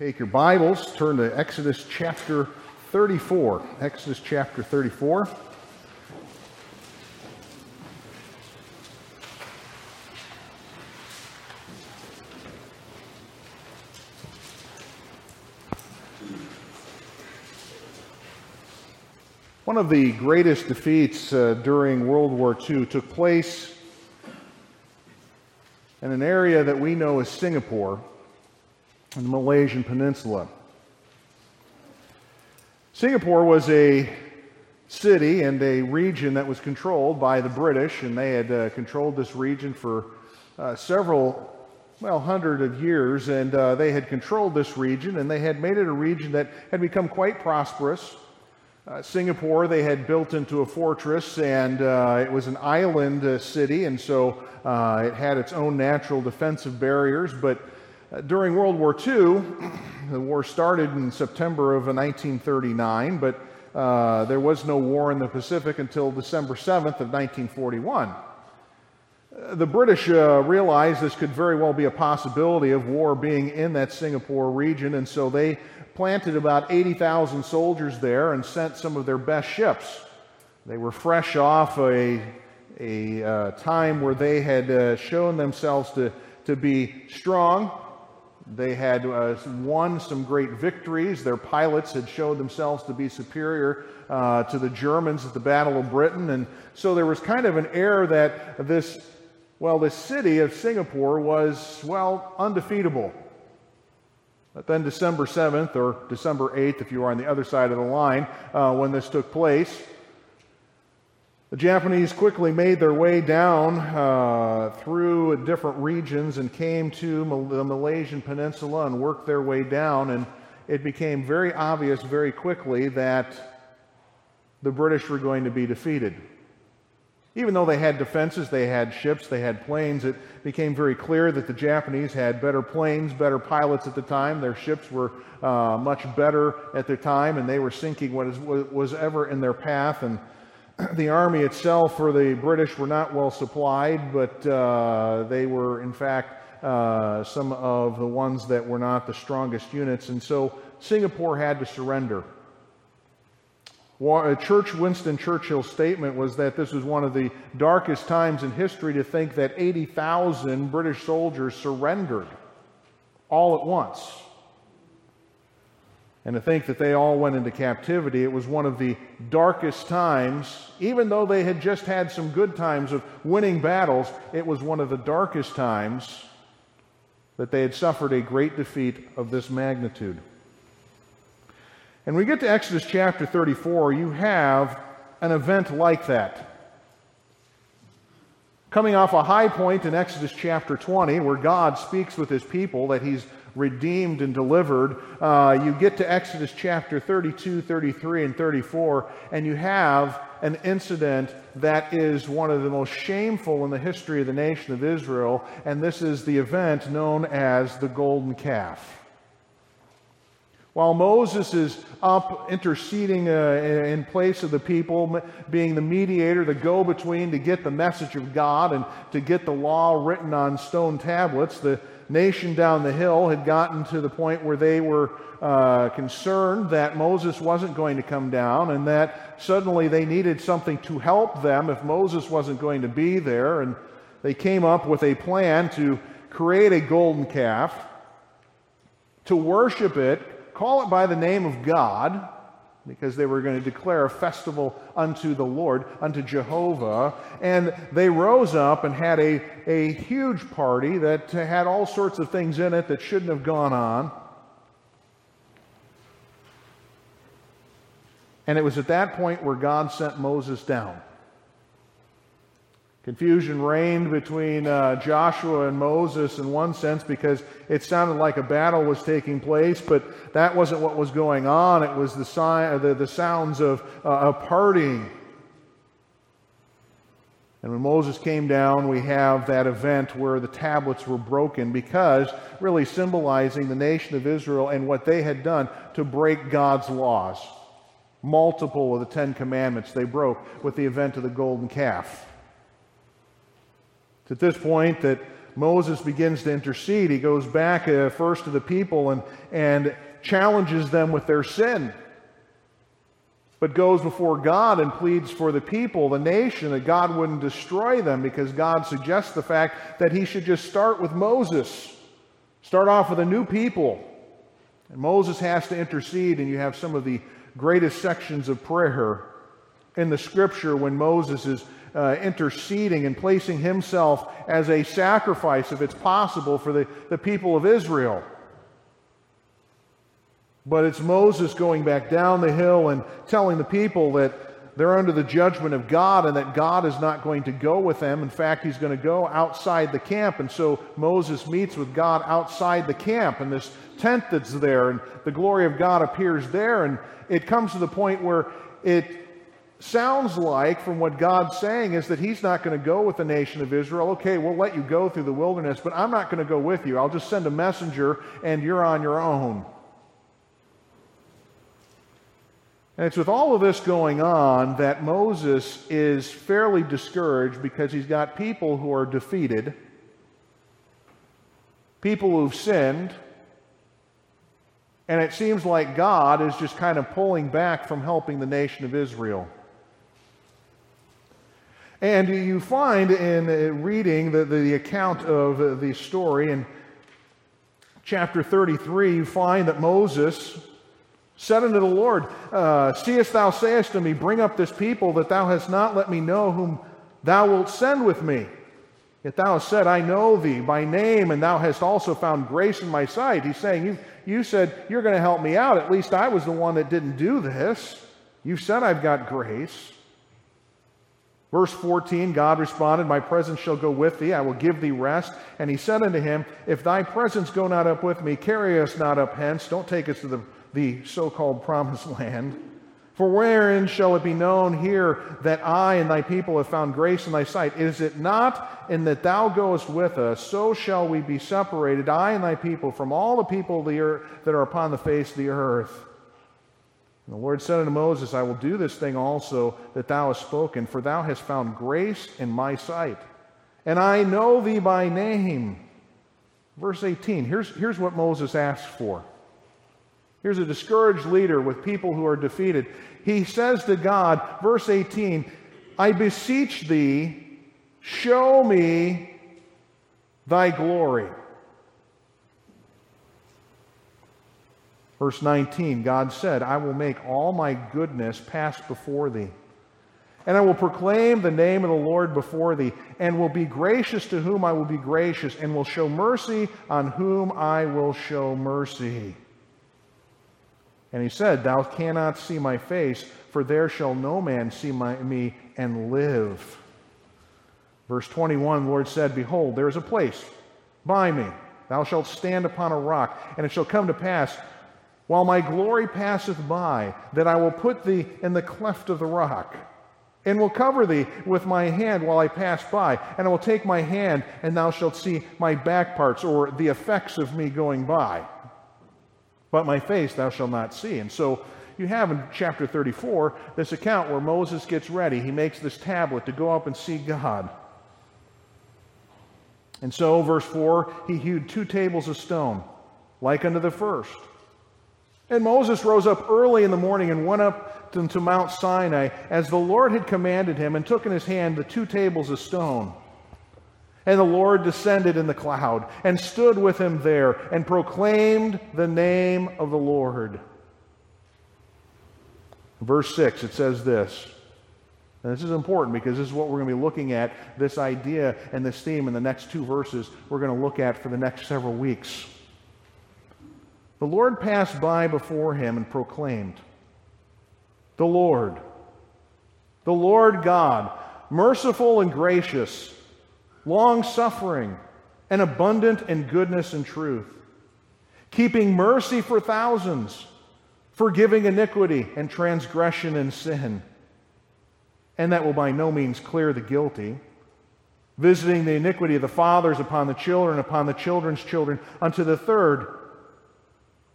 Take your Bibles, turn to Exodus chapter 34. Exodus chapter 34. One of the greatest defeats uh, during World War II took place in an area that we know as Singapore in the Malaysian Peninsula. Singapore was a city and a region that was controlled by the British, and they had uh, controlled this region for uh, several, well, hundred of years, and uh, they had controlled this region, and they had made it a region that had become quite prosperous. Uh, Singapore, they had built into a fortress, and uh, it was an island uh, city, and so it had its own natural defensive barriers, but during World War II, the war started in September of 1939, but uh, there was no war in the Pacific until December 7th of 1941. Uh, the British uh, realized this could very well be a possibility of war being in that Singapore region, and so they planted about 80,000 soldiers there and sent some of their best ships. They were fresh off a, a uh, time where they had uh, shown themselves to, to be strong, they had uh, won some great victories. Their pilots had showed themselves to be superior uh, to the Germans at the Battle of Britain. And so there was kind of an air that this, well, this city of Singapore was, well, undefeatable. But then December 7th, or December 8th, if you are on the other side of the line, uh, when this took place, the Japanese quickly made their way down uh, through different regions and came to the Malaysian peninsula and worked their way down. And it became very obvious very quickly that the British were going to be defeated. Even though they had defenses, they had ships, they had planes, it became very clear that the Japanese had better planes, better pilots at the time. Their ships were uh, much better at the time, and they were sinking what was ever in their path. And the army itself for the British were not well supplied, but uh, they were, in fact, uh, some of the ones that were not the strongest units. And so Singapore had to surrender. Church Winston Churchill's statement was that this was one of the darkest times in history to think that 80,000 British soldiers surrendered all at once. And to think that they all went into captivity, it was one of the darkest times. Even though they had just had some good times of winning battles, it was one of the darkest times that they had suffered a great defeat of this magnitude. And we get to Exodus chapter 34, you have an event like that. Coming off a high point in Exodus chapter 20, where God speaks with his people that he's redeemed and delivered, uh, you get to Exodus chapter 32, 33, and 34, and you have an incident that is one of the most shameful in the history of the nation of Israel, and this is the event known as the golden calf. While Moses is up interceding uh, in place of the people, being the mediator, the go between to get the message of God and to get the law written on stone tablets, the nation down the hill had gotten to the point where they were uh, concerned that Moses wasn't going to come down and that suddenly they needed something to help them if Moses wasn't going to be there. And they came up with a plan to create a golden calf, to worship it, call it by the name of God because they were going to declare a festival unto the Lord, unto Jehovah. And they rose up and had a, a huge party that had all sorts of things in it that shouldn't have gone on. And it was at that point where God sent Moses down. Confusion reigned between uh, Joshua and Moses in one sense because it sounded like a battle was taking place, but that wasn't what was going on. It was the, sign, the, the sounds of uh, a partying. And when Moses came down, we have that event where the tablets were broken because really symbolizing the nation of Israel and what they had done to break God's laws. Multiple of the Ten Commandments they broke with the event of the golden calf. It's at this point that Moses begins to intercede. He goes back uh, first to the people and, and challenges them with their sin, but goes before God and pleads for the people, the nation, that God wouldn't destroy them because God suggests the fact that he should just start with Moses, start off with a new people. And Moses has to intercede, and you have some of the greatest sections of prayer in the scripture when Moses is uh, interceding and placing himself as a sacrifice, if it's possible, for the, the people of Israel. But it's Moses going back down the hill and telling the people that they're under the judgment of God and that God is not going to go with them. In fact, he's going to go outside the camp. And so Moses meets with God outside the camp in this tent that's there, and the glory of God appears there. And it comes to the point where it sounds like, from what God's saying, is that He's not going to go with the nation of Israel. Okay, we'll let you go through the wilderness, but I'm not going to go with you. I'll just send a messenger and you're on your own. And it's with all of this going on that Moses is fairly discouraged because he's got people who are defeated, people who've sinned, and it seems like God is just kind of pulling back from helping the nation of Israel. And you find in uh, reading the, the account of the story in chapter 33, you find that Moses said unto the Lord, uh, Seest thou sayest to me, Bring up this people, that thou hast not let me know whom thou wilt send with me. Yet thou hast said, I know thee by name, and thou hast also found grace in my sight. He's saying, You, you said you're going to help me out. At least I was the one that didn't do this. You said I've got grace. Verse 14, God responded, My presence shall go with thee, I will give thee rest. And he said unto him, If thy presence go not up with me, carry us not up hence. Don't take us to the, the so called promised land. For wherein shall it be known here that I and thy people have found grace in thy sight? Is it not in that thou goest with us? So shall we be separated, I and thy people, from all the people of the earth that are upon the face of the earth. And the Lord said unto Moses, I will do this thing also that thou hast spoken, for thou hast found grace in my sight. And I know thee by name. Verse 18, here's, here's what Moses asks for. Here's a discouraged leader with people who are defeated. He says to God, verse 18, I beseech thee, show me thy glory. Verse 19 God said, I will make all my goodness pass before thee. And I will proclaim the name of the Lord before thee, and will be gracious to whom I will be gracious, and will show mercy on whom I will show mercy. And he said, Thou cannot see my face, for there shall no man see my, me and live. Verse 21, the Lord said, Behold, there is a place by me. Thou shalt stand upon a rock, and it shall come to pass while my glory passeth by, that I will put thee in the cleft of the rock, and will cover thee with my hand while I pass by, and I will take my hand, and thou shalt see my back parts, or the effects of me going by. But my face thou shalt not see. And so you have in chapter 34 this account where Moses gets ready. He makes this tablet to go up and see God. And so, verse 4, he hewed two tables of stone, like unto the first and Moses rose up early in the morning and went up to Mount Sinai as the Lord had commanded him, and took in his hand the two tables of stone. And the Lord descended in the cloud and stood with him there and proclaimed the name of the Lord. Verse 6, it says this. And this is important because this is what we're going to be looking at this idea and this theme in the next two verses we're going to look at for the next several weeks. The Lord passed by before him and proclaimed, The Lord, the Lord God, merciful and gracious, long suffering, and abundant in goodness and truth, keeping mercy for thousands, forgiving iniquity and transgression and sin, and that will by no means clear the guilty visiting the iniquity of the fathers upon the children, upon the children's children, unto the third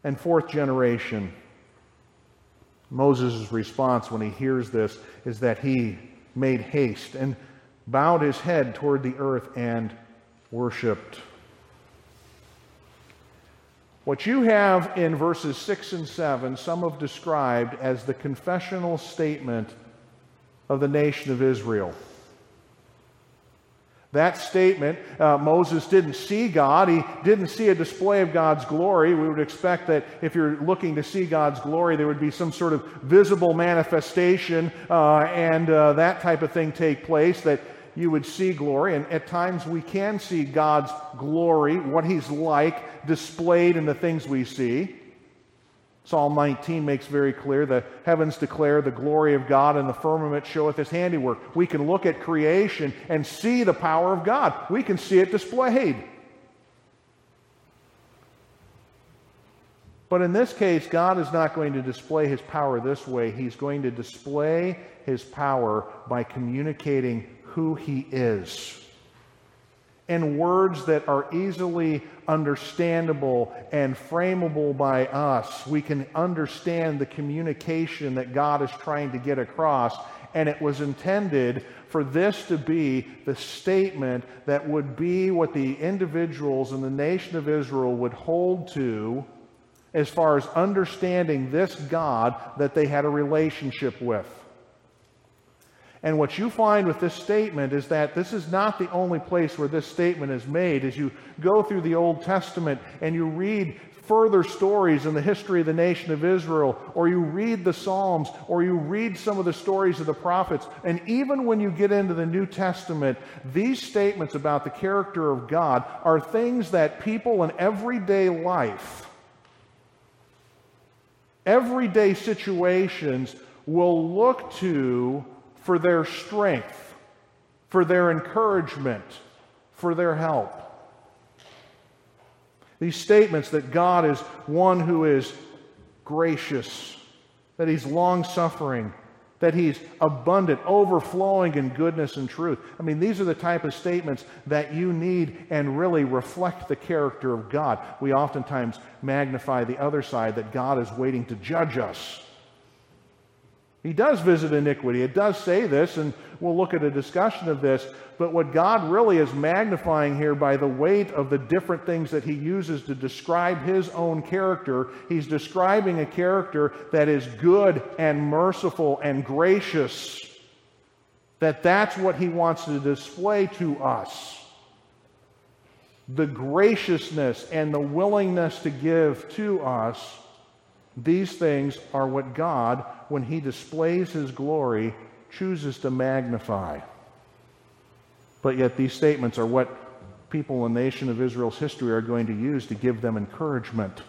and fourth generation. Moses' response when he hears this is that he made haste and bowed his head toward the earth and worshiped. What you have in verses 6 and 7, some have described as the confessional statement of the nation of Israel. That statement, uh, Moses didn't see God. He didn't see a display of God's glory. We would expect that if you're looking to see God's glory, there would be some sort of visible manifestation uh, and uh, that type of thing take place, that you would see glory. And at times we can see God's glory, what He's like, displayed in the things we see. Psalm 19 makes very clear the heavens declare the glory of God and the firmament showeth his handiwork. We can look at creation and see the power of God. We can see it displayed. But in this case, God is not going to display his power this way. He's going to display his power by communicating who he is in words that are easily understandable and frameable by us. We can understand the communication that God is trying to get across. And it was intended for this to be the statement that would be what the individuals in the nation of Israel would hold to as far as understanding this God that they had a relationship with. And what you find with this statement is that this is not the only place where this statement is made. As you go through the Old Testament and you read further stories in the history of the nation of Israel, or you read the Psalms, or you read some of the stories of the prophets, and even when you get into the New Testament, these statements about the character of God are things that people in everyday life, everyday situations, will look to for their strength, for their encouragement, for their help. These statements that God is one who is gracious, that He's long suffering, that He's abundant, overflowing in goodness and truth. I mean, these are the type of statements that you need and really reflect the character of God. We oftentimes magnify the other side that God is waiting to judge us. He does visit iniquity. It does say this, and we'll look at a discussion of this. But what God really is magnifying here by the weight of the different things that he uses to describe his own character, he's describing a character that is good and merciful and gracious. That that's what he wants to display to us. The graciousness and the willingness to give to us. These things are what God when he displays his glory, chooses to magnify. But yet, these statements are what people in the nation of Israel's history are going to use to give them encouragement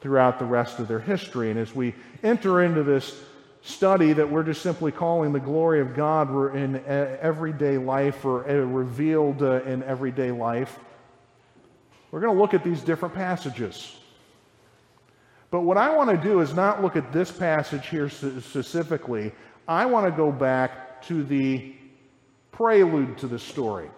throughout the rest of their history. And as we enter into this study that we're just simply calling the glory of God in everyday life or revealed uh, in everyday life, we're going to look at these different passages. But what I want to do is not look at this passage here specifically. I want to go back to the prelude to the story,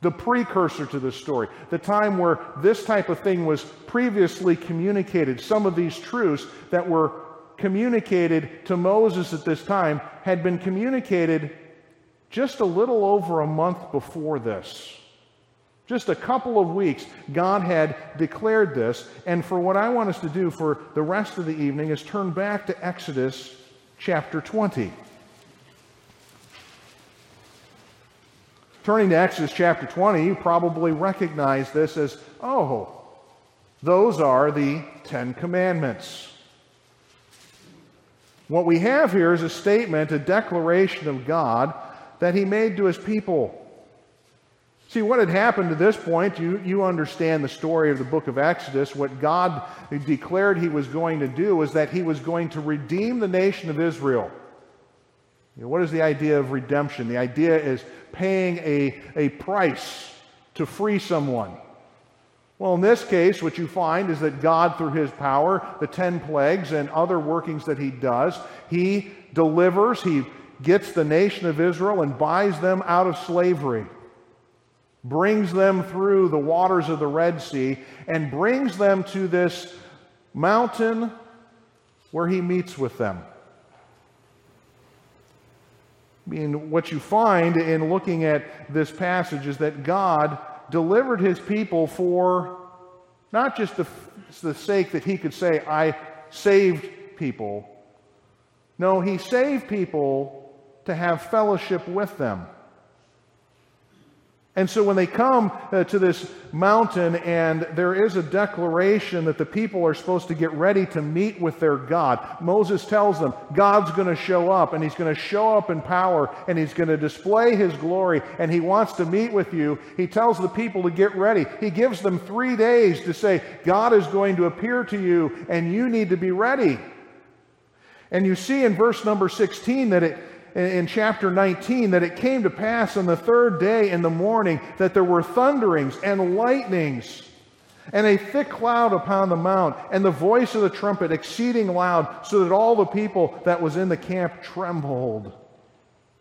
the precursor to the story, the time where this type of thing was previously communicated. Some of these truths that were communicated to Moses at this time had been communicated just a little over a month before this. Just a couple of weeks, God had declared this. And for what I want us to do for the rest of the evening is turn back to Exodus chapter 20. Turning to Exodus chapter 20, you probably recognize this as, oh, those are the Ten Commandments. What we have here is a statement, a declaration of God that He made to His people. See, what had happened to this point, you, you understand the story of the book of Exodus. What God declared he was going to do was that he was going to redeem the nation of Israel. You know, what is the idea of redemption? The idea is paying a, a price to free someone. Well, in this case, what you find is that God, through his power, the ten plagues, and other workings that he does, he delivers, he gets the nation of Israel and buys them out of slavery brings them through the waters of the Red Sea, and brings them to this mountain where he meets with them. I mean, what you find in looking at this passage is that God delivered his people for not just the, the sake that he could say, I saved people. No, he saved people to have fellowship with them. And so when they come uh, to this mountain and there is a declaration that the people are supposed to get ready to meet with their God, Moses tells them God's going to show up and he's going to show up in power and he's going to display his glory and he wants to meet with you. He tells the people to get ready. He gives them three days to say, God is going to appear to you and you need to be ready. And you see in verse number 16 that it in chapter 19 that it came to pass on the third day in the morning that there were thunderings and lightnings and a thick cloud upon the mount and the voice of the trumpet exceeding loud so that all the people that was in the camp trembled.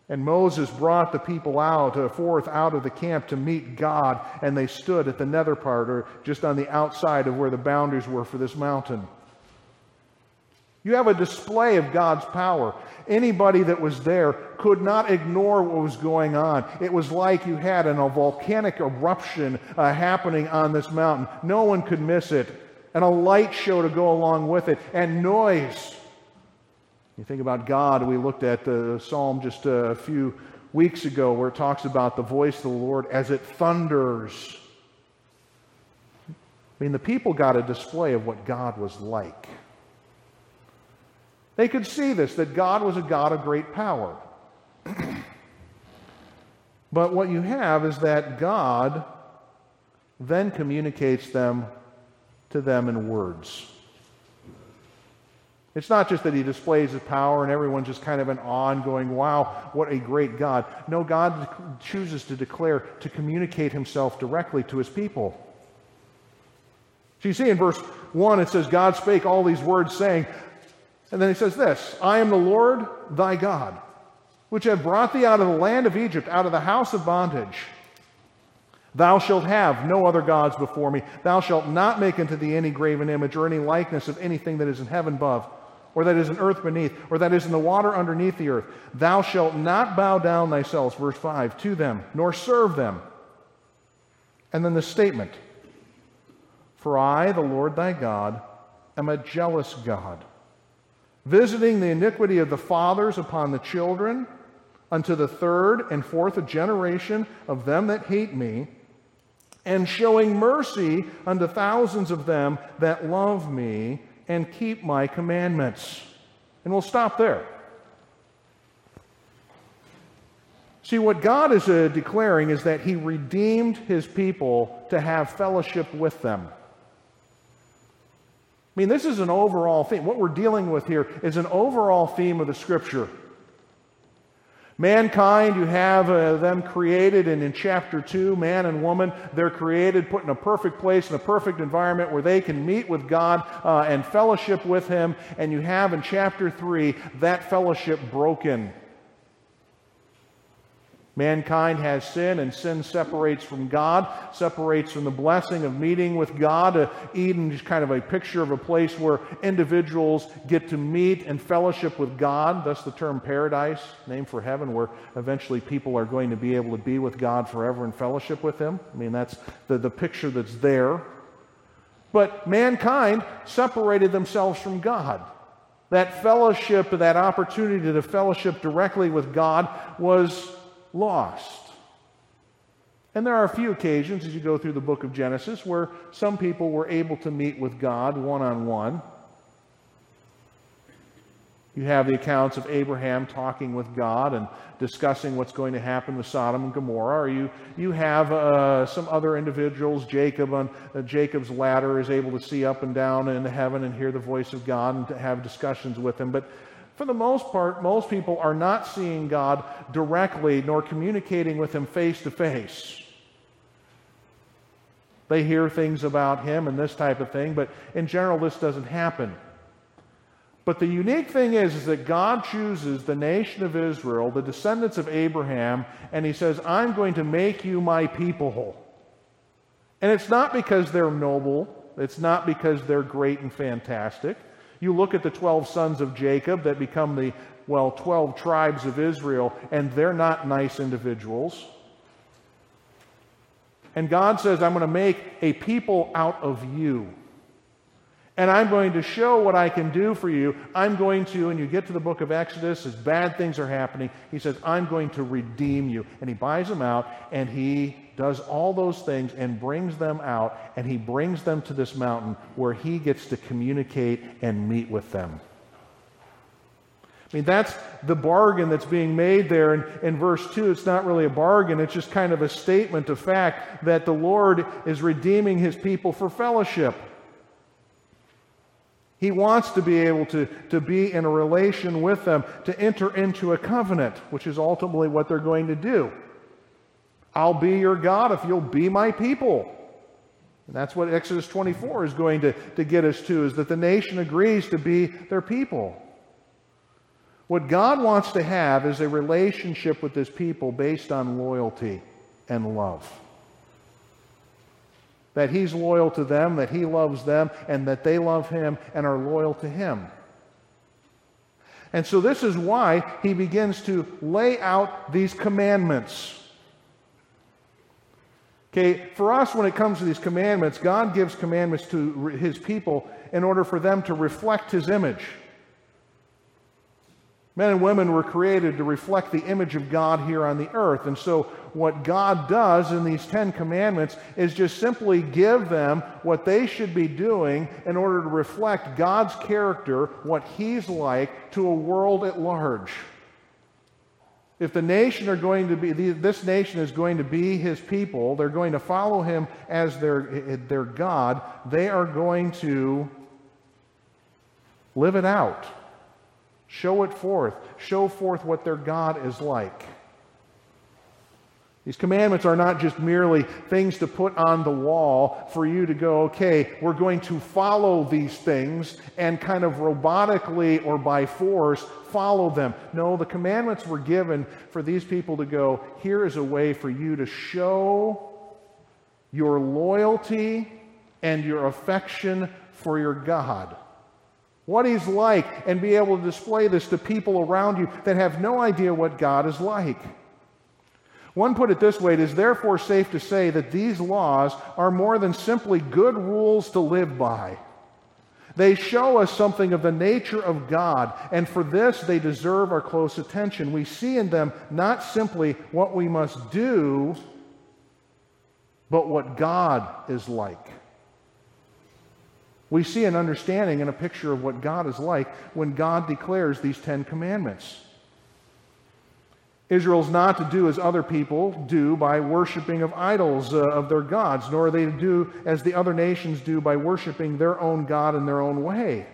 And moses brought the people out uh, forth out of the camp to meet god and they stood at the nether part or just on the outside of where the boundaries were for this mountain you have a display of God's power. Anybody that was there could not ignore what was going on. It was like you had an, a volcanic eruption uh, happening on this mountain. No one could miss it. And a light show to go along with it, and noise. You think about God, we looked at the psalm just a few weeks ago where it talks about the voice of the Lord as it thunders. I mean, the people got a display of what God was like. They could see this, that God was a God of great power. but what you have is that God then communicates them to them in words. It's not just that he displays his power and everyone's just kind of in awe and going, wow, what a great God. No, God chooses to declare, to communicate himself directly to his people. So you see in verse 1, it says, God spake all these words, saying, and then he says this I am the Lord thy God, which have brought thee out of the land of Egypt, out of the house of bondage. Thou shalt have no other gods before me. Thou shalt not make unto thee any graven image or any likeness of anything that is in heaven above, or that is in earth beneath, or that is in the water underneath the earth. Thou shalt not bow down thyself, verse 5, to them, nor serve them. And then the statement For I, the Lord thy God, am a jealous God visiting the iniquity of the fathers upon the children unto the third and fourth generation of them that hate me, and showing mercy unto thousands of them that love me and keep my commandments. And we'll stop there. See, what God is uh, declaring is that He redeemed His people to have fellowship with them. I mean, this is an overall theme. What we're dealing with here is an overall theme of the Scripture. Mankind, you have uh, them created, and in chapter 2, man and woman, they're created, put in a perfect place, in a perfect environment where they can meet with God uh, and fellowship with Him. And you have in chapter 3 that fellowship broken. Mankind has sin, and sin separates from God, separates from the blessing of meeting with God. Uh, Eden is kind of a picture of a place where individuals get to meet and fellowship with God. Thus, the term paradise, named for heaven, where eventually people are going to be able to be with God forever and fellowship with Him. I mean, that's the, the picture that's there. But mankind separated themselves from God. That fellowship, that opportunity to fellowship directly with God was lost. And there are a few occasions as you go through the book of Genesis where some people were able to meet with God one on one. You have the accounts of Abraham talking with God and discussing what's going to happen with Sodom and Gomorrah. Or you, you have uh, some other individuals, Jacob on uh, Jacob's ladder is able to see up and down into heaven and hear the voice of God and to have discussions with him. But for the most part, most people are not seeing God directly nor communicating with Him face to face. They hear things about Him and this type of thing, but in general, this doesn't happen. But the unique thing is, is that God chooses the nation of Israel, the descendants of Abraham, and He says, I'm going to make you my people. And it's not because they're noble, it's not because they're great and fantastic. You look at the 12 sons of Jacob that become the well, 12 tribes of Israel, and they're not nice individuals. And God says, I'm going to make a people out of you. And I'm going to show what I can do for you. I'm going to, and you get to the book of Exodus, as bad things are happening, he says, I'm going to redeem you. And he buys them out, and he does all those things and brings them out, and he brings them to this mountain where he gets to communicate and meet with them. I mean, that's the bargain that's being made there in, in verse 2. It's not really a bargain, it's just kind of a statement of fact that the Lord is redeeming his people for fellowship. He wants to be able to, to be in a relation with them, to enter into a covenant, which is ultimately what they're going to do. I'll be your God if you'll be my people. And that's what Exodus 24 is going to, to get us to, is that the nation agrees to be their people. What God wants to have is a relationship with his people based on loyalty and love that he's loyal to them, that he loves them, and that they love him and are loyal to him. And so, this is why he begins to lay out these commandments. Okay, for us, when it comes to these commandments, God gives commandments to his people in order for them to reflect his image. Men and women were created to reflect the image of God here on the earth. And so, what God does in these Ten Commandments is just simply give them what they should be doing in order to reflect God's character, what He's like, to a world at large. If the nation are going to be, this nation is going to be his people, they're going to follow him as their, their God, they are going to live it out. Show it forth. Show forth what their God is like. These commandments are not just merely things to put on the wall for you to go, okay, we're going to follow these things and kind of robotically or by force follow them. No, the commandments were given for these people to go, here is a way for you to show your loyalty and your affection for your God what he's like, and be able to display this to people around you that have no idea what God is like. One put it this way it is therefore safe to say that these laws are more than simply good rules to live by. They show us something of the nature of God, and for this they deserve our close attention. We see in them not simply what we must do, but what God is like. We see an understanding and a picture of what God is like when God declares these Ten Commandments. Israel's not to do as other people do by worshiping of idols uh, of their gods, nor are they to do as the other nations do by worshiping their own God in their own way.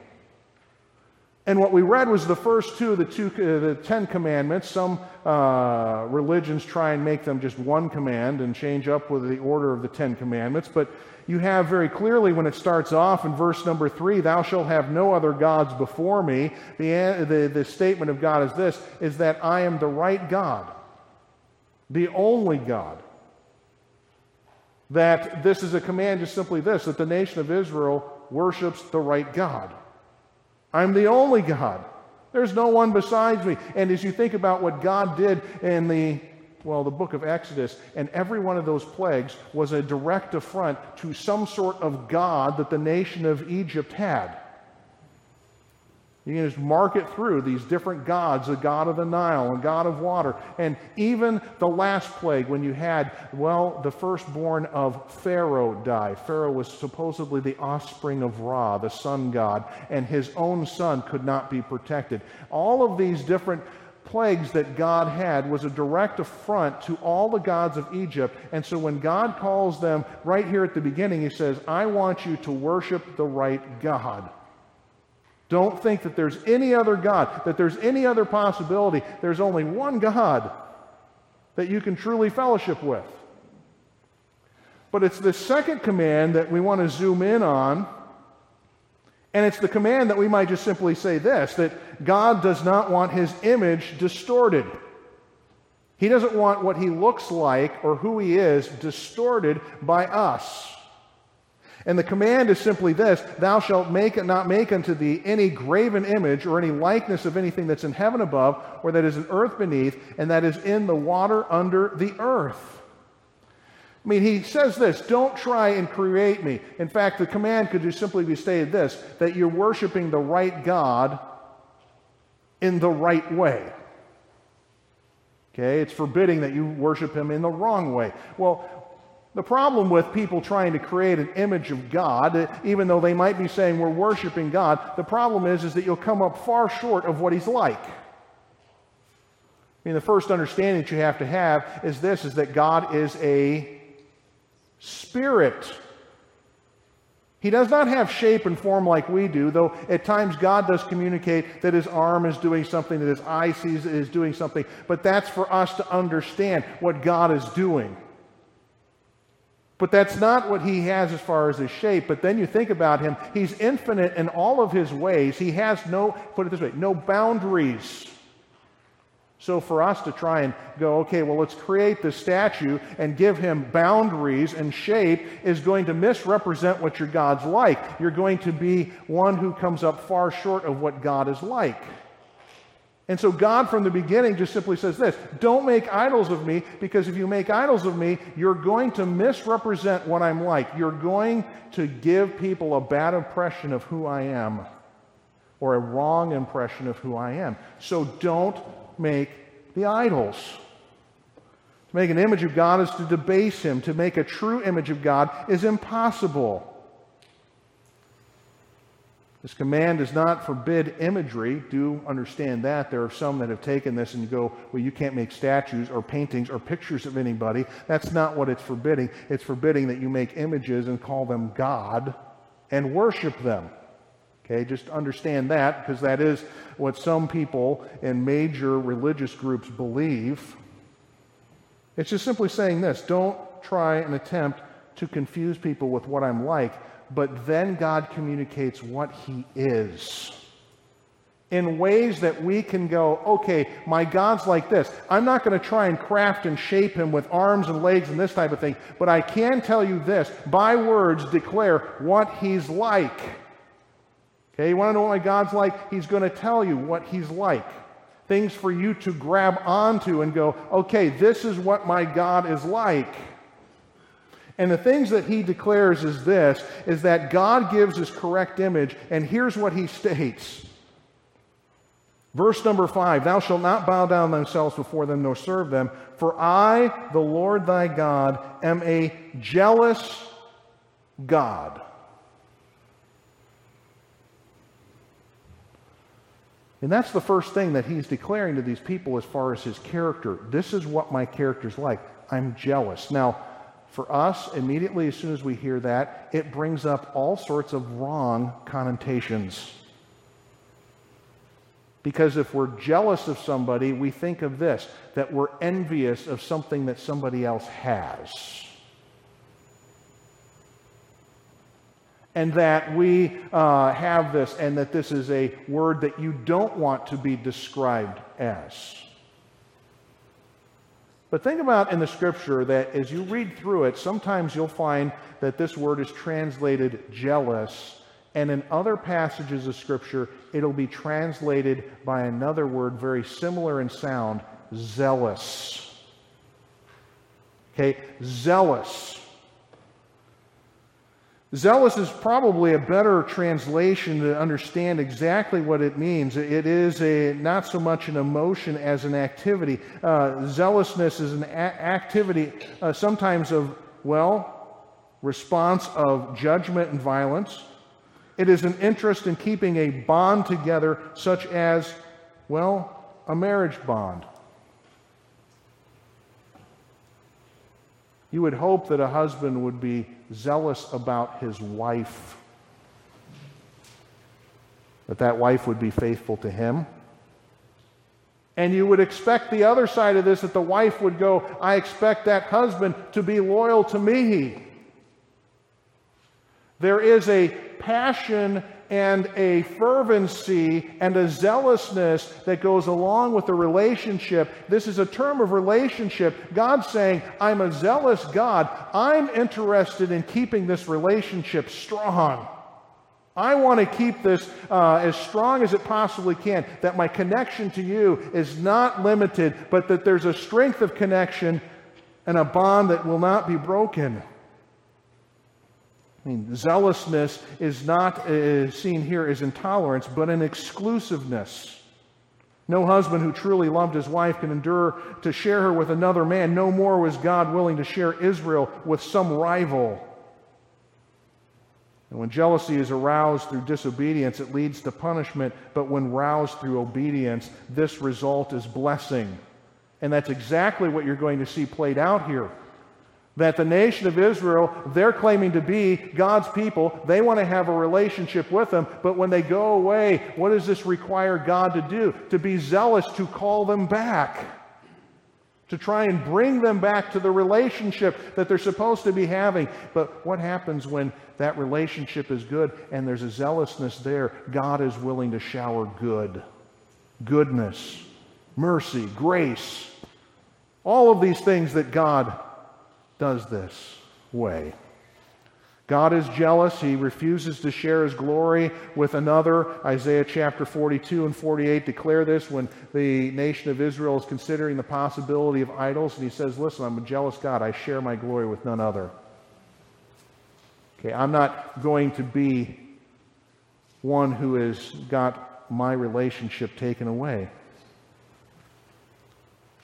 And what we read was the first two, the two, uh, the Ten Commandments. Some uh, religions try and make them just one command and change up with the order of the Ten Commandments. But you have very clearly when it starts off in verse number three, "Thou shalt have no other gods before me." The, the, the statement of God is this: is that I am the right God, the only God. That this is a command, just simply this: that the nation of Israel worships the right God. I'm the only God. There's no one besides me. And as you think about what God did in the well, the book of Exodus, and every one of those plagues was a direct affront to some sort of God that the nation of Egypt had. You can just mark it through these different gods, the god of the Nile, a god of water. And even the last plague, when you had, well, the firstborn of Pharaoh die. Pharaoh was supposedly the offspring of Ra, the sun god, and his own son could not be protected. All of these different plagues that God had was a direct affront to all the gods of Egypt. And so when God calls them right here at the beginning, he says, I want you to worship the right God. Don't think that there's any other God, that there's any other possibility. There's only one God that you can truly fellowship with. But it's the second command that we want to zoom in on. And it's the command that we might just simply say this that God does not want his image distorted. He doesn't want what he looks like or who he is distorted by us. And the command is simply this Thou shalt make, not make unto thee any graven image or any likeness of anything that's in heaven above, or that is in earth beneath, and that is in the water under the earth. I mean, he says this don't try and create me. In fact, the command could just simply be stated this that you're worshiping the right God in the right way. Okay, it's forbidding that you worship him in the wrong way. Well, the problem with people trying to create an image of God, even though they might be saying we're worshiping God, the problem is, is that you'll come up far short of what he's like. I mean, the first understanding that you have to have is this, is that God is a spirit. He does not have shape and form like we do, though at times God does communicate that his arm is doing something, that his eye sees is doing something, but that's for us to understand what God is doing. But that's not what he has as far as his shape. But then you think about him, he's infinite in all of his ways. He has no, put it this way, no boundaries. So for us to try and go, okay, well, let's create this statue and give him boundaries and shape is going to misrepresent what your God's like. You're going to be one who comes up far short of what God is like. And so God from the beginning just simply says this don't make idols of me, because if you make idols of me, you're going to misrepresent what I'm like. You're going to give people a bad impression of who I am or a wrong impression of who I am. So don't make the idols. To make an image of God is to debase him. To make a true image of God is impossible. This command does not forbid imagery. Do understand that. There are some that have taken this and go, well, you can't make statues or paintings or pictures of anybody. That's not what it's forbidding. It's forbidding that you make images and call them God and worship them. Okay, just understand that because that is what some people in major religious groups believe. It's just simply saying this don't try and attempt to confuse people with what I'm like, but then God communicates what He is in ways that we can go, okay, my God's like this. I'm not going to try and craft and shape him with arms and legs and this type of thing, but I can tell you this by words declare what he's like. Okay, you want to know what my God's like? He's going to tell you what He's like. Things for you to grab onto and go, okay, this is what my God is like. And the things that he declares is this is that God gives his correct image, and here's what he states. Verse number five Thou shalt not bow down thyself before them nor serve them, for I, the Lord thy God, am a jealous God. And that's the first thing that he's declaring to these people as far as his character. This is what my character's like. I'm jealous. Now, for us, immediately as soon as we hear that, it brings up all sorts of wrong connotations. Because if we're jealous of somebody, we think of this that we're envious of something that somebody else has. and that we uh, have this, and that this is a word that you don't want to be described as. But think about in the scripture that as you read through it, sometimes you'll find that this word is translated jealous, and in other passages of scripture, it'll be translated by another word very similar in sound zealous. Okay, zealous. Zealous is probably a better translation to understand exactly what it means. It is a, not so much an emotion as an activity. Uh, zealousness is an a- activity uh, sometimes of, well, response of judgment and violence. It is an interest in keeping a bond together, such as, well, a marriage bond. You would hope that a husband would be zealous about his wife, that that wife would be faithful to him. And you would expect the other side of this that the wife would go, I expect that husband to be loyal to me. There is a passion and a fervency and a zealousness that goes along with the relationship. This is a term of relationship. God's saying, I'm a zealous God. I'm interested in keeping this relationship strong. I want to keep this uh, as strong as it possibly can, that my connection to you is not limited, but that there's a strength of connection and a bond that will not be broken. I mean, zealousness is not uh, seen here as intolerance, but an exclusiveness. No husband who truly loved his wife can endure to share her with another man. No more was God willing to share Israel with some rival. And when jealousy is aroused through disobedience, it leads to punishment. But when roused through obedience, this result is blessing. And that's exactly what you're going to see played out here. That the nation of Israel, they're claiming to be God's people. They want to have a relationship with them. But when they go away, what does this require God to do? To be zealous to call them back. To try and bring them back to the relationship that they're supposed to be having. But what happens when that relationship is good and there's a zealousness there? God is willing to shower good, goodness, mercy, grace. All of these things that God does this way. God is jealous. He refuses to share his glory with another. Isaiah chapter 42 and 48 declare this when the nation of Israel is considering the possibility of idols. And he says, Listen, I'm a jealous God. I share my glory with none other. Okay, I'm not going to be one who has got my relationship taken away.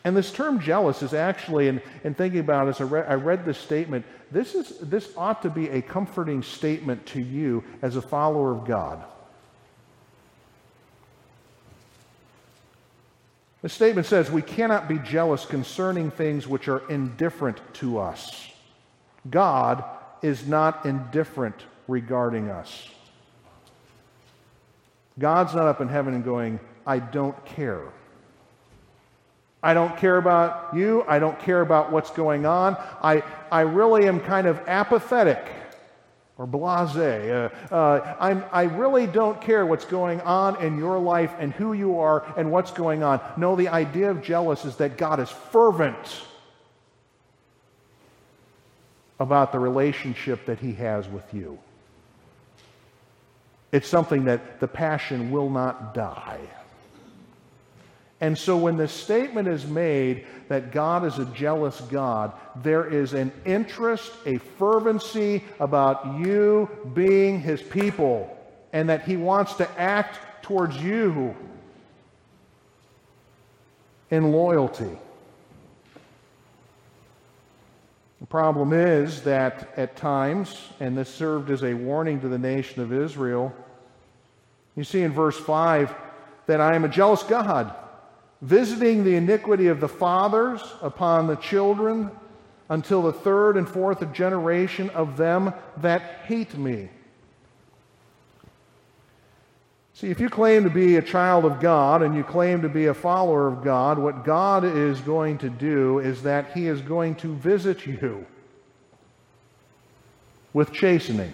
And this term jealous is actually, in, in thinking about it, as I, re- I read this statement, this, is, this ought to be a comforting statement to you as a follower of God. The statement says, We cannot be jealous concerning things which are indifferent to us. God is not indifferent regarding us. God's not up in heaven and going, I don't care. I don't care about you. I don't care about what's going on. I, I really am kind of apathetic or blase. Uh, uh, I'm, I really don't care what's going on in your life and who you are and what's going on. No, the idea of jealous is that God is fervent about the relationship that he has with you. It's something that the passion will not die. And so when the statement is made that God is a jealous God, there is an interest, a fervency about you being his people, and that he wants to act towards you in loyalty. The problem is that at times, and this served as a warning to the nation of Israel, you see in verse 5 that I am a jealous God visiting the iniquity of the fathers upon the children until the third and fourth generation of them that hate me. See, if you claim to be a child of God and you claim to be a follower of God, what God is going to do is that He is going to visit you with chastening.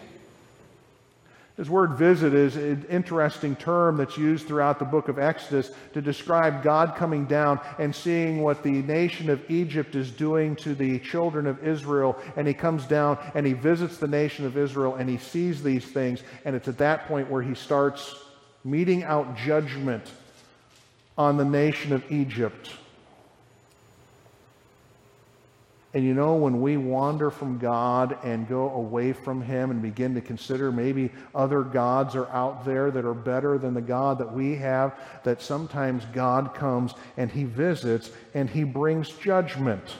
This word visit is an interesting term that's used throughout the book of Exodus to describe God coming down and seeing what the nation of Egypt is doing to the children of Israel. And he comes down and he visits the nation of Israel and he sees these things. And it's at that point where he starts meting out judgment on the nation of Egypt. And you know, when we wander from God and go away from Him and begin to consider maybe other gods are out there that are better than the God that we have, that sometimes God comes and He visits and He brings judgment.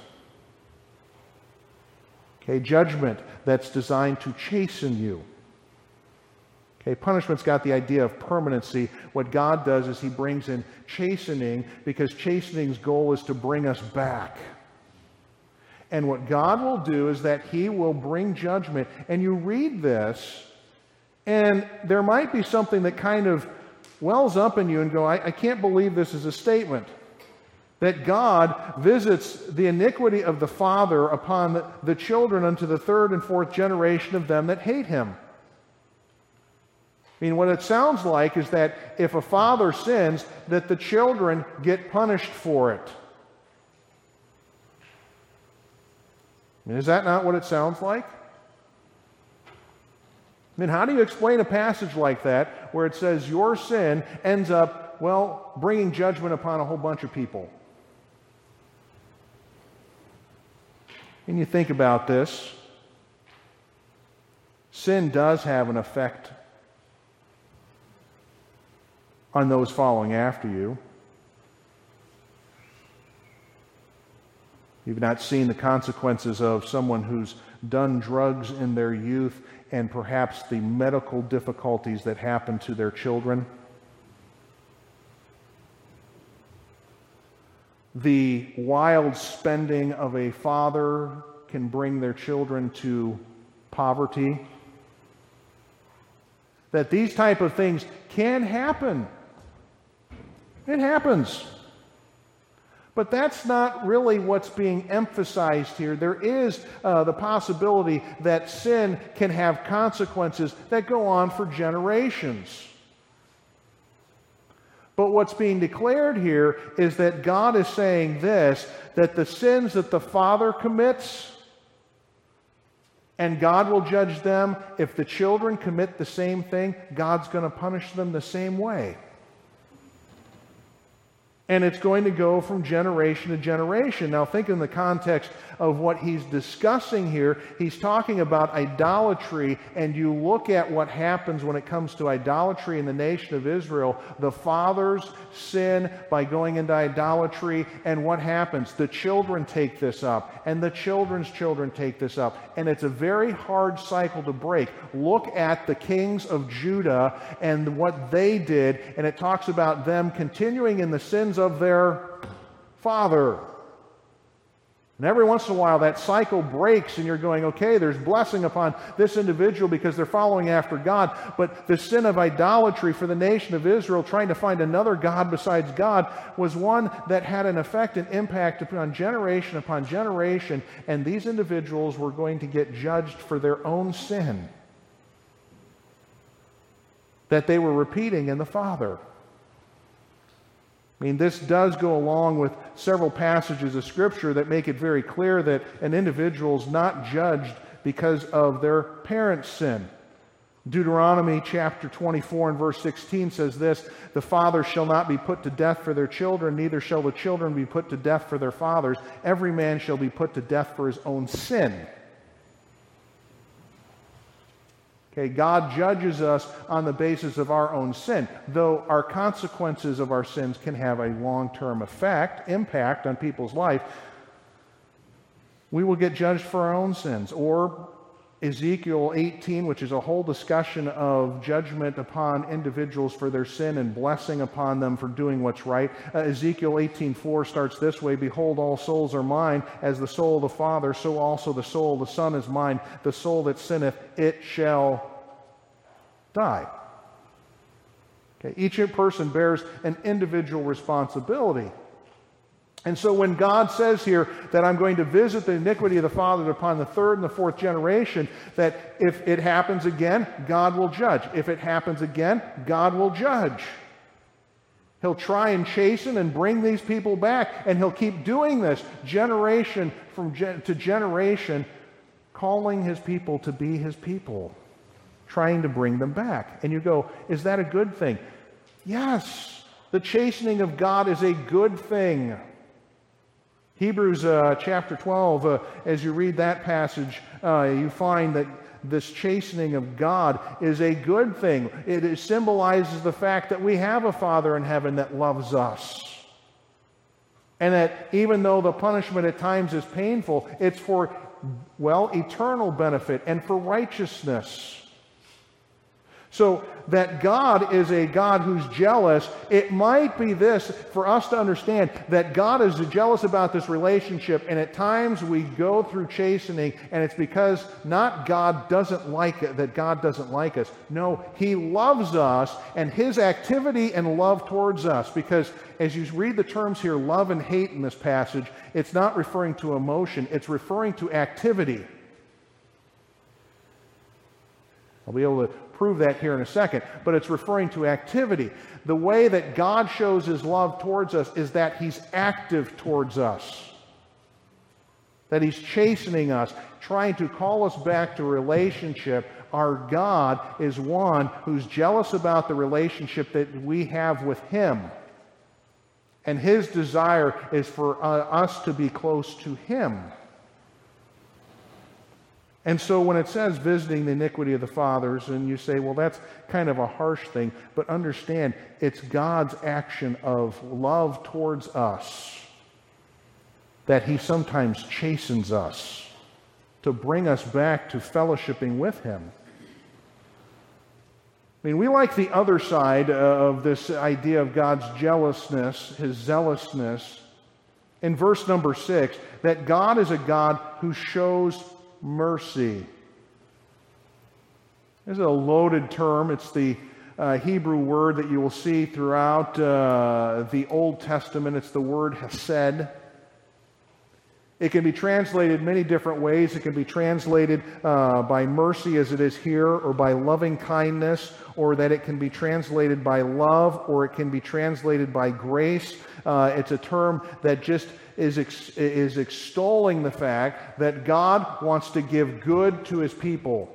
Okay, judgment that's designed to chasten you. Okay, punishment's got the idea of permanency. What God does is He brings in chastening because chastening's goal is to bring us back. And what God will do is that He will bring judgment. And you read this, and there might be something that kind of wells up in you and go, I, I can't believe this is a statement. That God visits the iniquity of the father upon the, the children unto the third and fourth generation of them that hate him. I mean, what it sounds like is that if a father sins, that the children get punished for it. I mean, is that not what it sounds like? I mean, how do you explain a passage like that where it says your sin ends up, well, bringing judgment upon a whole bunch of people? And you think about this sin does have an effect on those following after you. You've not seen the consequences of someone who's done drugs in their youth and perhaps the medical difficulties that happen to their children. The wild spending of a father can bring their children to poverty. That these type of things can happen. It happens. But that's not really what's being emphasized here. There is uh, the possibility that sin can have consequences that go on for generations. But what's being declared here is that God is saying this that the sins that the Father commits, and God will judge them, if the children commit the same thing, God's going to punish them the same way. And it's going to go from generation to generation. Now, think in the context of what he's discussing here. He's talking about idolatry, and you look at what happens when it comes to idolatry in the nation of Israel. The fathers sin by going into idolatry, and what happens? The children take this up, and the children's children take this up. And it's a very hard cycle to break. Look at the kings of Judah and what they did, and it talks about them continuing in the sins of their father. And every once in a while, that cycle breaks, and you're going, okay, there's blessing upon this individual because they're following after God. But the sin of idolatry for the nation of Israel, trying to find another God besides God, was one that had an effect and impact upon generation upon generation. And these individuals were going to get judged for their own sin that they were repeating in the Father. I mean, this does go along with several passages of Scripture that make it very clear that an individual is not judged because of their parents' sin. Deuteronomy chapter 24 and verse 16 says this The father shall not be put to death for their children, neither shall the children be put to death for their fathers. Every man shall be put to death for his own sin. Okay, God judges us on the basis of our own sin, though our consequences of our sins can have a long term effect, impact on people's life. We will get judged for our own sins. Or Ezekiel 18, which is a whole discussion of judgment upon individuals for their sin and blessing upon them for doing what's right. Uh, Ezekiel 18:4 starts this way: "Behold, all souls are mine, as the soul of the Father, so also the soul of the Son is mine. The soul that sinneth, it shall die." Okay, each person bears an individual responsibility. And so when God says here that I'm going to visit the iniquity of the father upon the third and the fourth generation, that if it happens again, God will judge. If it happens again, God will judge. He'll try and chasten and bring these people back, and he'll keep doing this generation from gen- to generation, calling his people to be his people, trying to bring them back. And you go, is that a good thing? Yes. The chastening of God is a good thing. Hebrews uh, chapter 12, uh, as you read that passage, uh, you find that this chastening of God is a good thing. It symbolizes the fact that we have a Father in heaven that loves us. And that even though the punishment at times is painful, it's for, well, eternal benefit and for righteousness. So that God is a God who's jealous, it might be this for us to understand that God is jealous about this relationship, and at times we go through chastening, and it's because not God doesn't like it, that God doesn't like us. No, He loves us, and His activity and love towards us, because as you read the terms here, love and hate in this passage, it's not referring to emotion, it's referring to activity. I'll be able to prove that here in a second, but it's referring to activity. The way that God shows his love towards us is that he's active towards us, that he's chastening us, trying to call us back to relationship. Our God is one who's jealous about the relationship that we have with him. And his desire is for uh, us to be close to him. And so when it says visiting the iniquity of the fathers, and you say, well, that's kind of a harsh thing, but understand it's God's action of love towards us that he sometimes chastens us to bring us back to fellowshipping with him. I mean, we like the other side uh, of this idea of God's jealousness, his zealousness, in verse number six, that God is a God who shows mercy. This is a loaded term. It's the uh, Hebrew word that you will see throughout uh, the Old Testament. It's the word hesed. It can be translated many different ways. It can be translated uh, by mercy, as it is here, or by loving kindness, or that it can be translated by love, or it can be translated by grace. Uh, it's a term that just is, ex- is extolling the fact that God wants to give good to his people.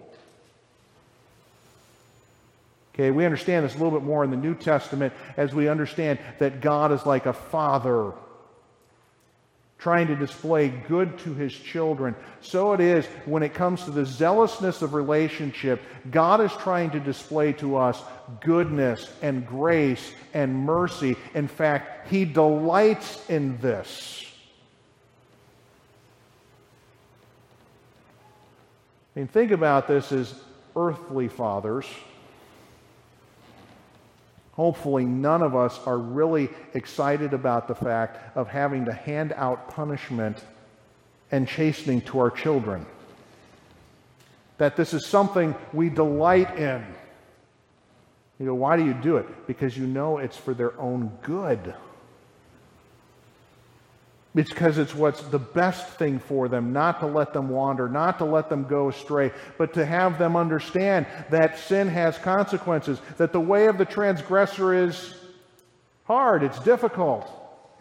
Okay, we understand this a little bit more in the New Testament as we understand that God is like a father trying to display good to his children. So it is when it comes to the zealousness of relationship. God is trying to display to us goodness and grace and mercy. In fact, he delights in this. I mean, think about this as earthly fathers. Hopefully, none of us are really excited about the fact of having to hand out punishment and chastening to our children. That this is something we delight in. You go, why do you do it? Because you know it's for their own good. Because it's what's the best thing for them, not to let them wander, not to let them go astray, but to have them understand that sin has consequences, that the way of the transgressor is hard, it's difficult.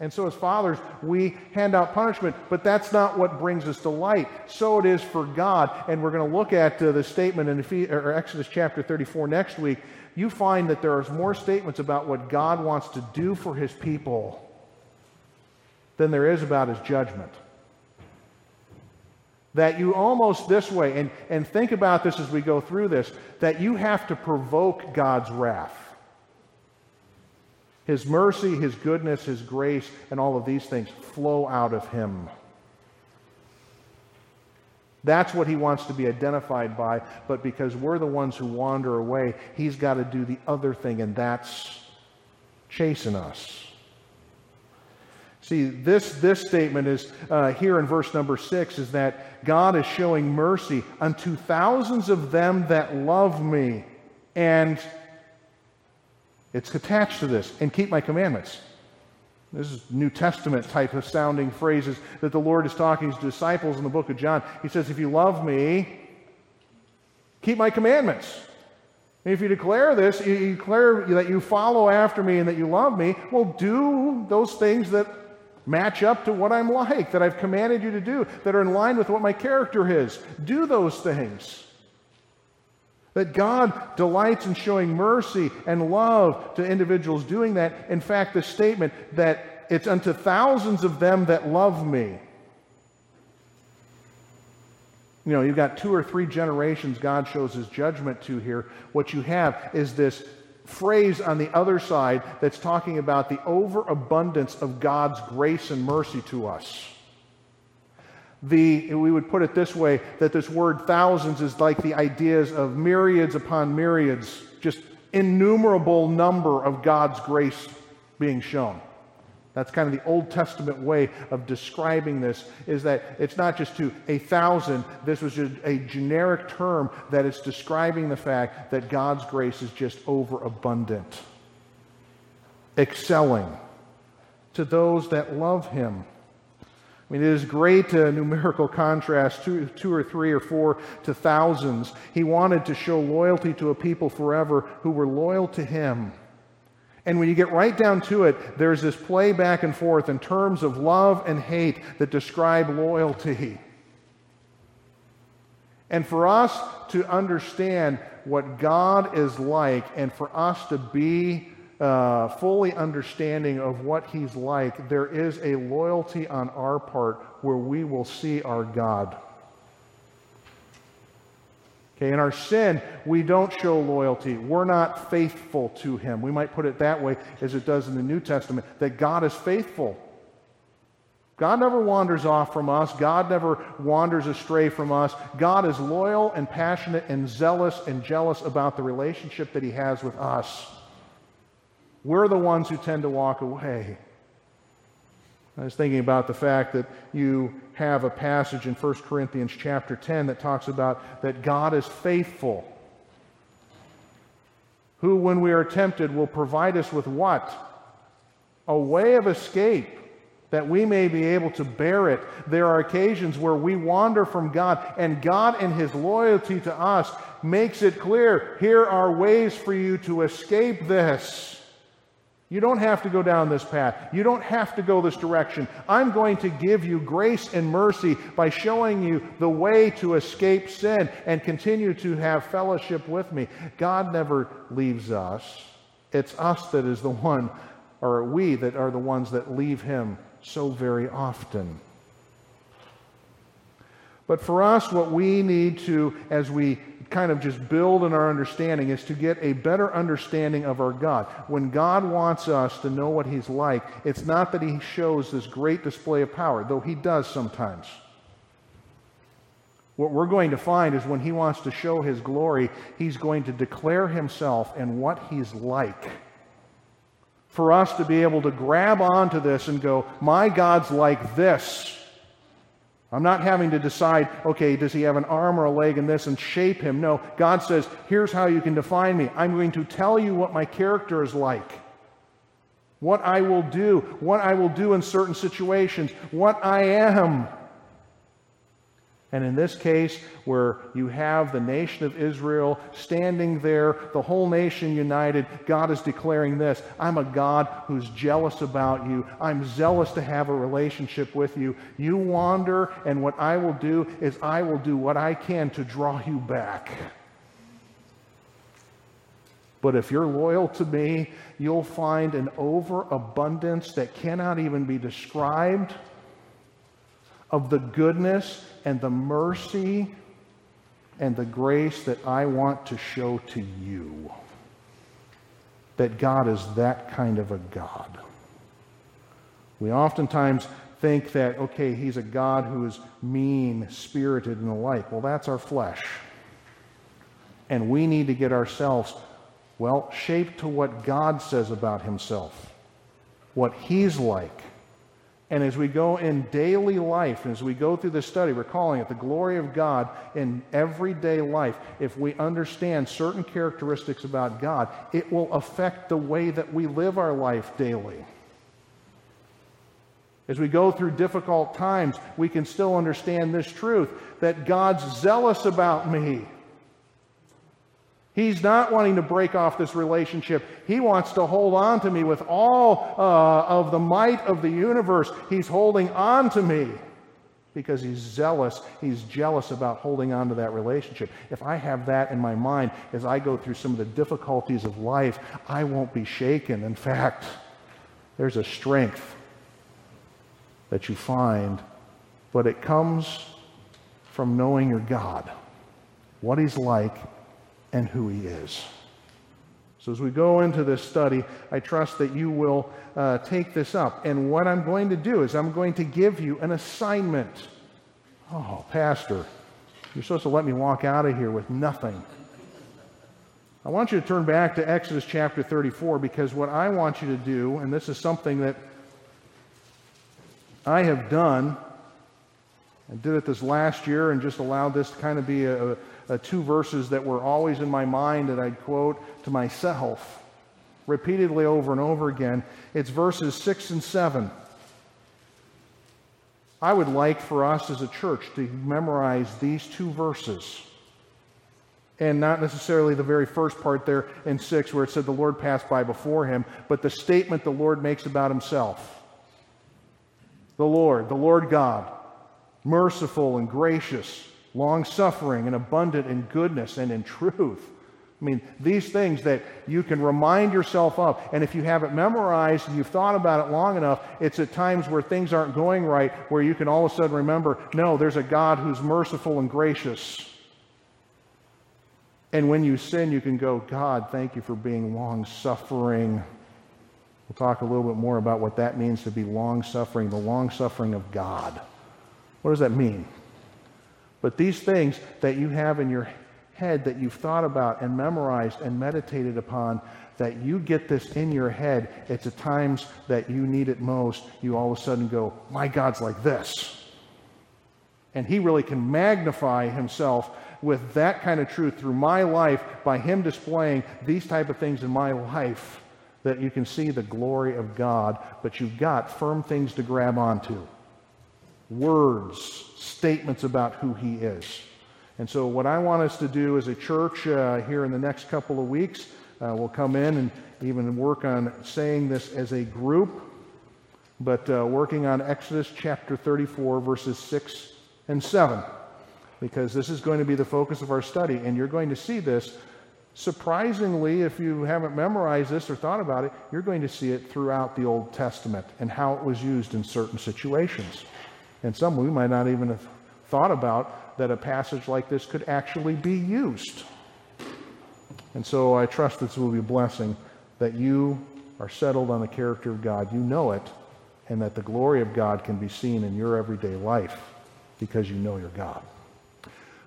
And so, as fathers, we hand out punishment, but that's not what brings us delight. So it is for God. And we're going to look at uh, the statement in Exodus chapter 34 next week. You find that there are more statements about what God wants to do for his people than there is about his judgment. That you almost this way, and, and think about this as we go through this, that you have to provoke God's wrath. His mercy, His goodness, His grace, and all of these things flow out of Him. That's what He wants to be identified by, but because we're the ones who wander away, He's got to do the other thing, and that's chasing us. See, this, this statement is uh, here in verse number six is that God is showing mercy unto thousands of them that love me. And it's attached to this, and keep my commandments. This is New Testament type of sounding phrases that the Lord is talking to his disciples in the book of John. He says, If you love me, keep my commandments. And if you declare this, you declare that you follow after me and that you love me, well, do those things that match up to what I'm like, that I've commanded you to do, that are in line with what my character is. Do those things. That God delights in showing mercy and love to individuals doing that. In fact, the statement that it's unto thousands of them that love me. You know, you've got two or three generations God shows his judgment to here. What you have is this phrase on the other side that's talking about the overabundance of God's grace and mercy to us. The, we would put it this way that this word thousands is like the ideas of myriads upon myriads, just innumerable number of God's grace being shown. That's kind of the Old Testament way of describing this, is that it's not just to a thousand. This was just a generic term that is describing the fact that God's grace is just overabundant, excelling to those that love Him. I mean, it is great uh, numerical contrast, two, two or three or four to thousands. He wanted to show loyalty to a people forever who were loyal to him. And when you get right down to it, there's this play back and forth in terms of love and hate that describe loyalty. And for us to understand what God is like and for us to be uh, fully understanding of what He's like, there is a loyalty on our part where we will see our God. Okay, in our sin, we don't show loyalty. We're not faithful to Him. We might put it that way as it does in the New Testament that God is faithful. God never wanders off from us. God never wanders astray from us. God is loyal and passionate and zealous and jealous about the relationship that He has with us. We're the ones who tend to walk away. I was thinking about the fact that you have a passage in 1 Corinthians chapter 10 that talks about that God is faithful, who, when we are tempted, will provide us with what? A way of escape that we may be able to bear it. There are occasions where we wander from God, and God, in His loyalty to us, makes it clear here are ways for you to escape this. You don't have to go down this path. You don't have to go this direction. I'm going to give you grace and mercy by showing you the way to escape sin and continue to have fellowship with me. God never leaves us. It's us that is the one, or we that are the ones that leave Him so very often. But for us, what we need to, as we kind of just build in our understanding is to get a better understanding of our God. When God wants us to know what He's like, it's not that He shows this great display of power, though He does sometimes. What we're going to find is when He wants to show His glory, He's going to declare Himself and what He's like. For us to be able to grab onto this and go, My God's like this. I'm not having to decide, okay, does he have an arm or a leg in this and shape him? No, God says, here's how you can define me. I'm going to tell you what my character is like, what I will do, what I will do in certain situations, what I am. And in this case, where you have the nation of Israel standing there, the whole nation united, God is declaring this I'm a God who's jealous about you. I'm zealous to have a relationship with you. You wander, and what I will do is I will do what I can to draw you back. But if you're loyal to me, you'll find an overabundance that cannot even be described of the goodness and the mercy and the grace that I want to show to you. That God is that kind of a God. We oftentimes think that, okay, he's a God who is mean, spirited, and the like. Well, that's our flesh. And we need to get ourselves, well, shaped to what God says about himself, what he's like and as we go in daily life, as we go through this study, we're calling it the glory of God in everyday life. If we understand certain characteristics about God, it will affect the way that we live our life daily. As we go through difficult times, we can still understand this truth that God's zealous about me. He's not wanting to break off this relationship. He wants to hold on to me with all uh, of the might of the universe. He's holding on to me because he's zealous. He's jealous about holding on to that relationship. If I have that in my mind as I go through some of the difficulties of life, I won't be shaken. In fact, there's a strength that you find, but it comes from knowing your God, what he's like and who he is. So, as we go into this study, I trust that you will uh, take this up. And what I'm going to do is I'm going to give you an assignment. Oh, Pastor, you're supposed to let me walk out of here with nothing. I want you to turn back to Exodus chapter 34 because what I want you to do, and this is something that I have done, I did it this last year and just allowed this to kind of be a, uh, two verses that were always in my mind that I'd quote to myself repeatedly over and over again. It's verses 6 and 7. I would like for us as a church to memorize these two verses. And not necessarily the very first part there in 6 where it said the Lord passed by before him, but the statement the Lord makes about himself. The Lord, the Lord God, merciful and gracious, long suffering and abundant in goodness and in truth I mean, these things that you can remind yourself of. And if you have it memorized and you've thought about it long enough, it's at times where things aren't going right where you can all of a sudden remember no, there's a God who's merciful and gracious. And when you sin, you can go, God, thank you for being long suffering. We'll talk a little bit more about what that means to be long suffering, the long suffering of God. What does that mean? But these things that you have in your head that you've thought about and memorized and meditated upon, that you get this in your head, it's at times that you need it most, you all of a sudden go, My God's like this. And He really can magnify Himself with that kind of truth through my life by Him displaying these type of things in my life that you can see the glory of God, but you've got firm things to grab onto. Words, statements about who He is. And so, what I want us to do as a church uh, here in the next couple of weeks, uh, we'll come in and even work on saying this as a group, but uh, working on Exodus chapter 34, verses 6 and 7, because this is going to be the focus of our study. And you're going to see this. Surprisingly, if you haven't memorized this or thought about it, you're going to see it throughout the Old Testament and how it was used in certain situations. And some we might not even have thought about that a passage like this could actually be used. And so I trust this will be a blessing that you are settled on the character of God. You know it, and that the glory of God can be seen in your everyday life because you know your God.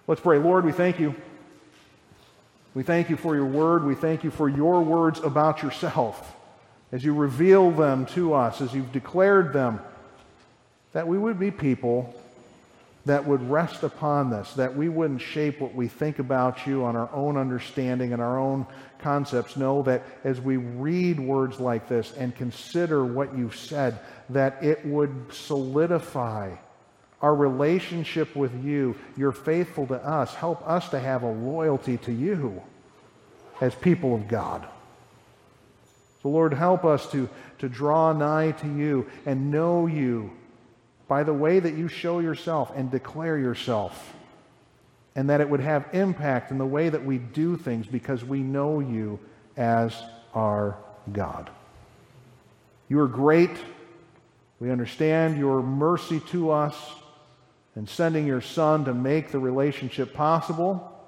Let's pray. Lord, we thank you. We thank you for your word. We thank you for your words about yourself as you reveal them to us, as you've declared them, that we would be people that would rest upon this, that we wouldn't shape what we think about you on our own understanding and our own concepts. Know that as we read words like this and consider what you've said, that it would solidify our relationship with you. You're faithful to us. Help us to have a loyalty to you as people of God. So, Lord, help us to, to draw nigh to you and know you by the way that you show yourself and declare yourself, and that it would have impact in the way that we do things because we know you as our God. You are great. We understand your mercy to us and sending your Son to make the relationship possible.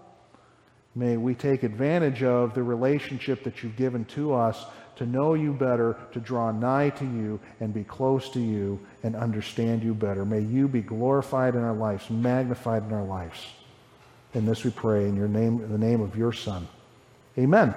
May we take advantage of the relationship that you've given to us to know you better, to draw nigh to you and be close to you and understand you better. May you be glorified in our lives, magnified in our lives. In this we pray in your name, in the name of your Son. Amen.